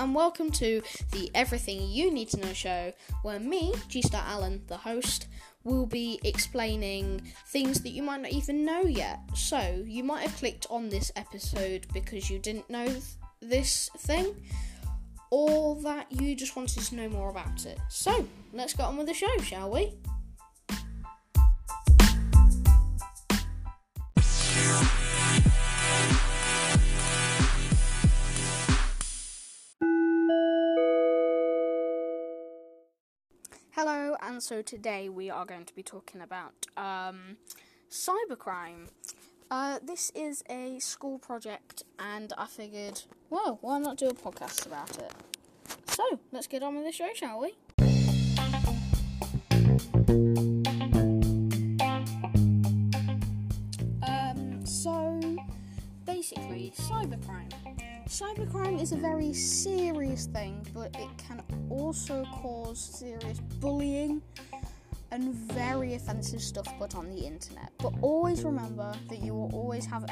and welcome to the Everything You Need to Know show, where me, G Star Allen, the host, will be explaining things that you might not even know yet. So, you might have clicked on this episode because you didn't know th- this thing, or that you just wanted to know more about it. So, let's get on with the show, shall we? So today we are going to be talking about um, cybercrime. Uh, this is a school project, and I figured, well, why not do a podcast about it? So, let's get on with the show, shall we? Um, so, basically, cybercrime. Cybercrime is a very serious thing, but it can also cause serious bullying and very offensive stuff put on the internet. But always remember that you will always have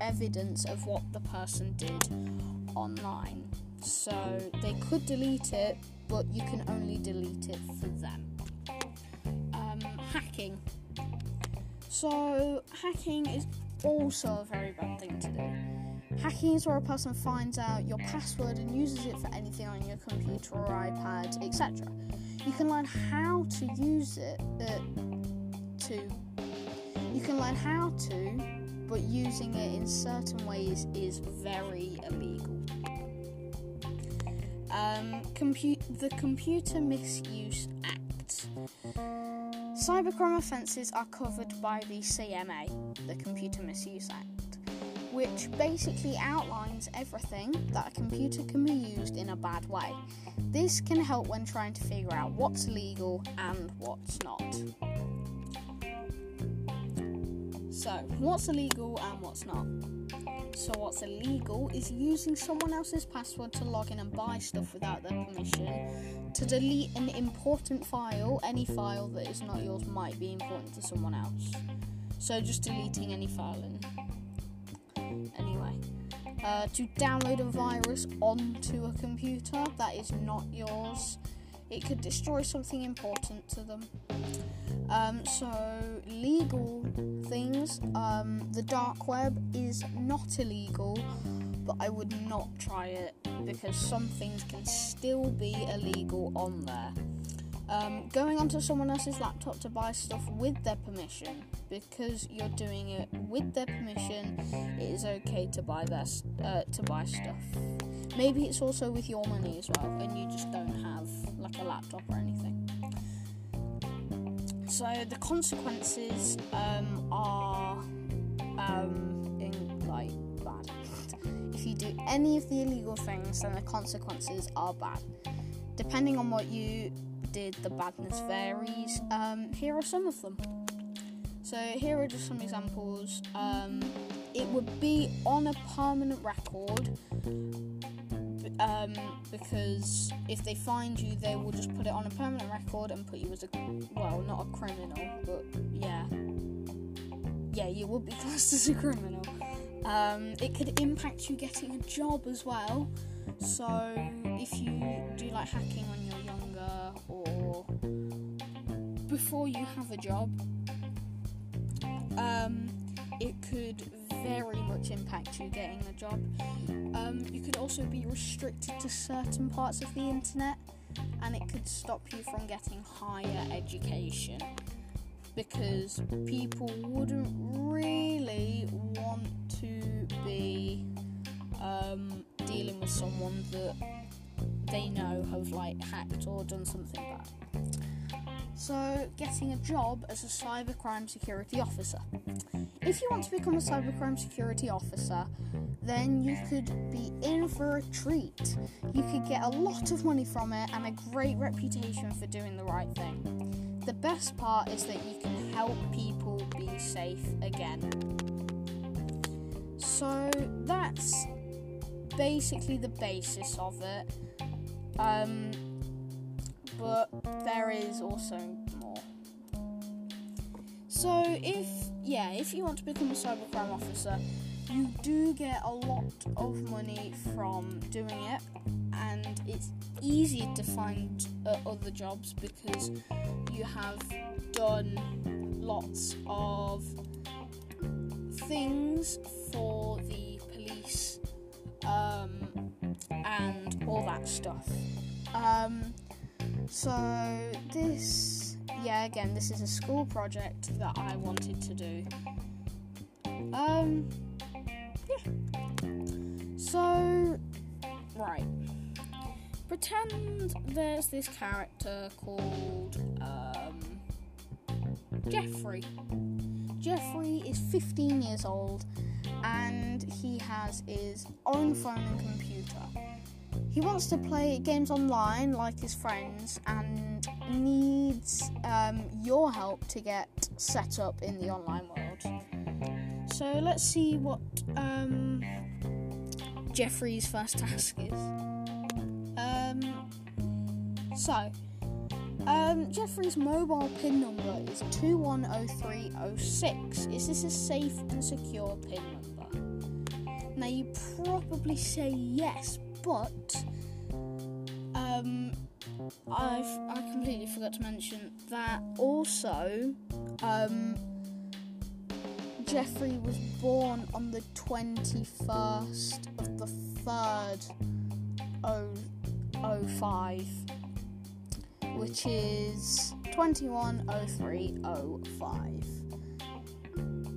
evidence of what the person did online. So they could delete it, but you can only delete it for them. Um, hacking. So, hacking is also a very bad thing to do. Hacking is where a person finds out your password and uses it for anything on your computer or iPad, etc. You can learn how to use it uh, to. You can learn how to, but using it in certain ways is very illegal. Um, compu- the Computer Misuse Act. Cybercrime offences are covered by the CMA, the Computer Misuse Act, which basically outlines everything that a computer can be used in a bad way. This can help when trying to figure out what's legal and what's not. So, what's illegal and what's not? So, what's illegal is using someone else's password to log in and buy stuff without their permission. To delete an important file, any file that is not yours might be important to someone else. So, just deleting any file. And uh, to download a virus onto a computer that is not yours, it could destroy something important to them. Um, so, legal things, um, the dark web is not illegal, but I would not try it because some things can still be illegal on there. Um, going onto someone else's laptop to buy stuff with their permission, because you're doing it with their permission, it is okay to buy their uh, to buy stuff. Maybe it's also with your money as well, and you just don't have like a laptop or anything. So the consequences um, are um, in, like bad. if you do any of the illegal things, then the consequences are bad. Depending on what you did, the badness varies. Um, here are some of them. So here are just some examples. Um, it would be on a permanent record um, because if they find you, they will just put it on a permanent record and put you as a well, not a criminal, but yeah, yeah, you would be classed as a criminal. Um, it could impact you getting a job as well. So if you do like hacking when you're or before you have a job, um, it could very much impact you getting a job. Um, you could also be restricted to certain parts of the internet, and it could stop you from getting higher education because people wouldn't really want to be um, dealing with someone that they know have like hacked or done something bad. So, getting a job as a cybercrime security officer. If you want to become a cybercrime security officer, then you could be in for a treat. You could get a lot of money from it and a great reputation for doing the right thing. The best part is that you can help people be safe again. So, that's basically the basis of it. Um, but there is also more. So if yeah, if you want to become a cybercrime officer, you do get a lot of money from doing it, and it's easier to find uh, other jobs because you have done lots of things for the police um, and all that stuff. Um, so this, yeah, again, this is a school project that I wanted to do. Um, yeah. So, right. Pretend there's this character called um, Jeffrey. Jeffrey is 15 years old and he has his own phone and computer. He wants to play games online like his friends and needs um, your help to get set up in the online world. So let's see what um, Jeffrey's first task is. Um, so, um, Jeffrey's mobile PIN number is 210306. Is this a safe and secure PIN? Now, you probably say yes, but um, I've I completely forgot to mention that also um, Jeffrey was born on the 21st of the 3rd 005 which is 210305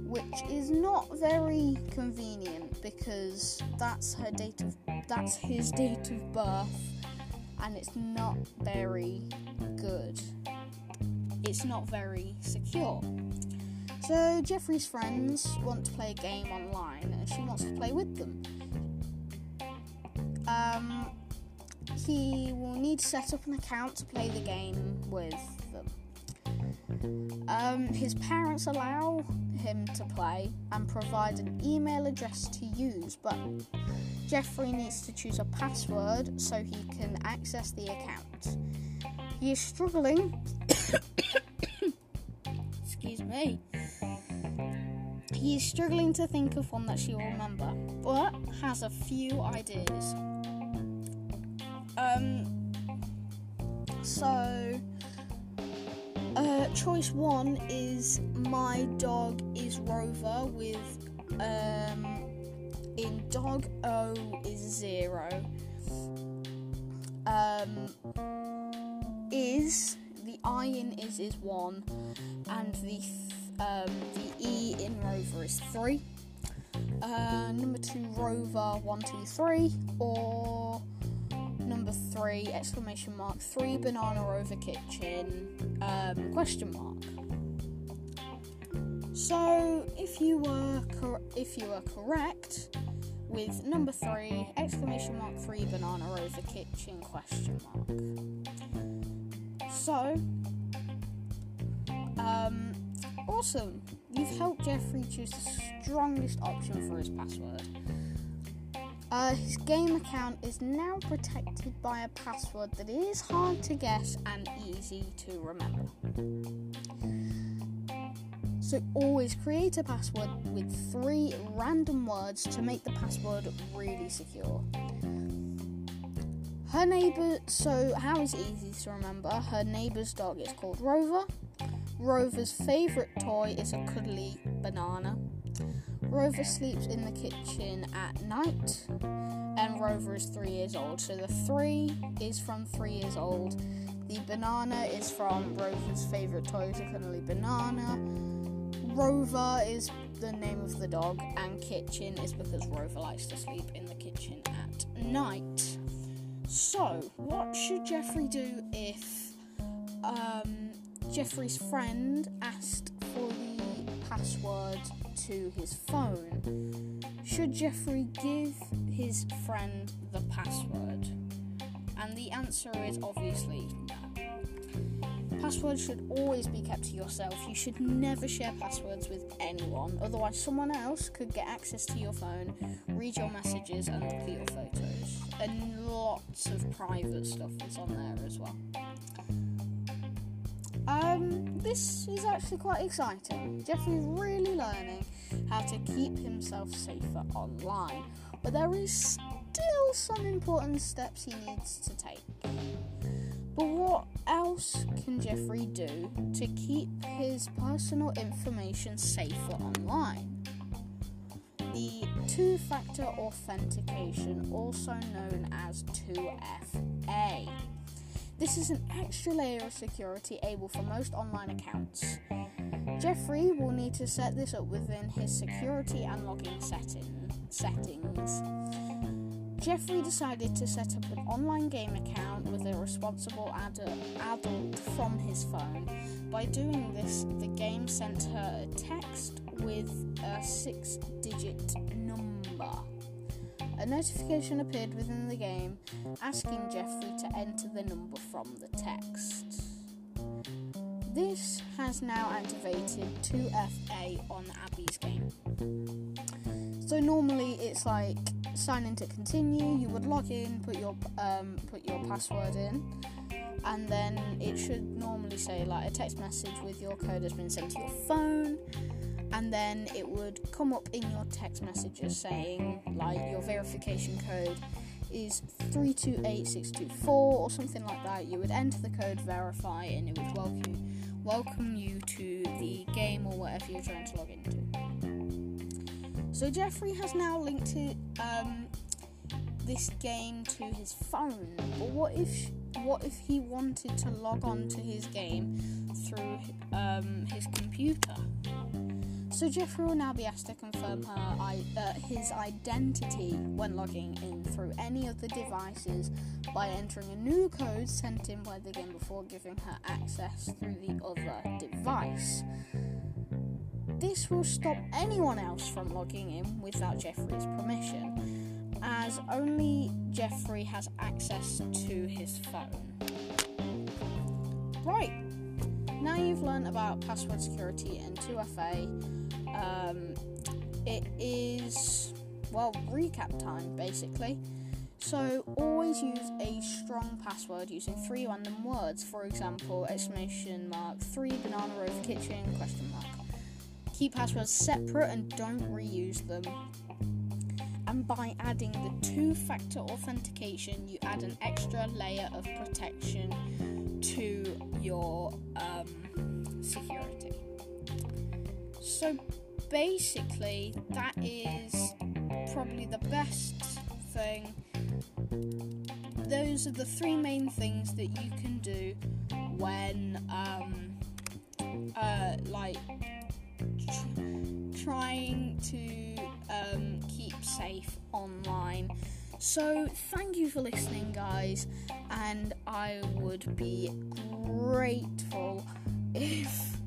which is not very convenient because that's her date of that's his date of birth and it's not very good. It's not very secure. So Jeffrey's friends want to play a game online and she wants to play with them. Um, he will need to set up an account to play the game with. Um, his parents allow him to play and provide an email address to use, but Jeffrey needs to choose a password so he can access the account. He is struggling. Excuse me. He is struggling to think of one that she will remember, but has a few ideas. Um, so, uh, choice one is my dog is Rover with um, in dog O is zero. Um, is the I in is is one, and the um, the E in Rover is three. Uh, number two Rover one two three or number three exclamation mark three banana over kitchen um, question mark. So if you were cor- if you were correct with number three exclamation mark three banana over kitchen question mark. So um, awesome! You've helped Jeffrey choose the strongest option for his password. Uh, his game account is now protected by a password that is hard to guess and easy to remember. So always create a password with three random words to make the password really secure. Her neighbour, so how is it easy to remember? Her neighbour's dog is called Rover. Rover's favourite toy is a cuddly banana. Rover sleeps in the kitchen at night, and Rover is three years old. So the three is from three years old. The banana is from Rover's favourite toy, a cuddly banana. Rover is the name of the dog, and kitchen is because Rover likes to sleep in the kitchen at night. So, what should Jeffrey do if um, Jeffrey's friend asked for the password to his phone? Should Jeffrey give his friend the password? And the answer is obviously no. Passwords should always be kept to yourself. You should never share passwords with anyone, otherwise, someone else could get access to your phone, read your messages, and look at your photos. And lots of private stuff is on there as well. Um, this is actually quite exciting. Jeffrey's really learning how to keep himself safer online, but there is still some important steps he needs to take. But what else can Jeffrey do to keep his personal information safer online? The two factor authentication, also known as 2FA. This is an extra layer of security able for most online accounts. Jeffrey will need to set this up within his security and login setting, settings. Jeffrey decided to set up an online game account with a responsible ad- adult from his phone. By doing this, the game sent her a text with a six digit number. A notification appeared within the game asking Jeffrey to enter the number from the text. This has now activated 2FA on Abby's game. So normally it's like sign in to continue. You would log in, put your um, put your password in, and then it should normally say like a text message with your code has been sent to your phone, and then it would come up in your text messages saying like your verification code is 328624 or something like that. You would enter the code, verify, and it would welcome welcome you to the game or whatever you're trying to log into. So Jeffrey has now linked it, um, this game to his phone. But what if what if he wanted to log on to his game through um, his computer? So Jeffrey will now be asked to confirm her, uh, his identity when logging in through any of the devices by entering a new code sent in by the game before giving her access through the other device. This will stop anyone else from logging in without Jeffrey's permission, as only Jeffrey has access to his phone. Right, now you've learned about password security and 2FA, um, it is, well, recap time basically. So always use a strong password using three random words. For example, exclamation mark, three banana over kitchen, question mark. Keep passwords separate and don't reuse them. And by adding the two factor authentication, you add an extra layer of protection to your um, security. So basically, that is probably the best thing. Those are the three main things that you can do when, um, uh, like, tr- trying to um, keep safe online. So, thank you for listening, guys, and I would be grateful if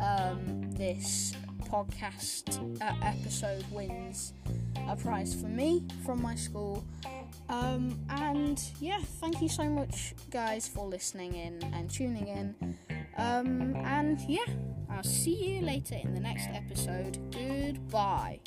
um, this podcast uh, episode wins a prize for me from my school. Um, and yeah, thank you so much, guys, for listening in and tuning in. Um, and yeah, I'll see you later in the next episode. Goodbye.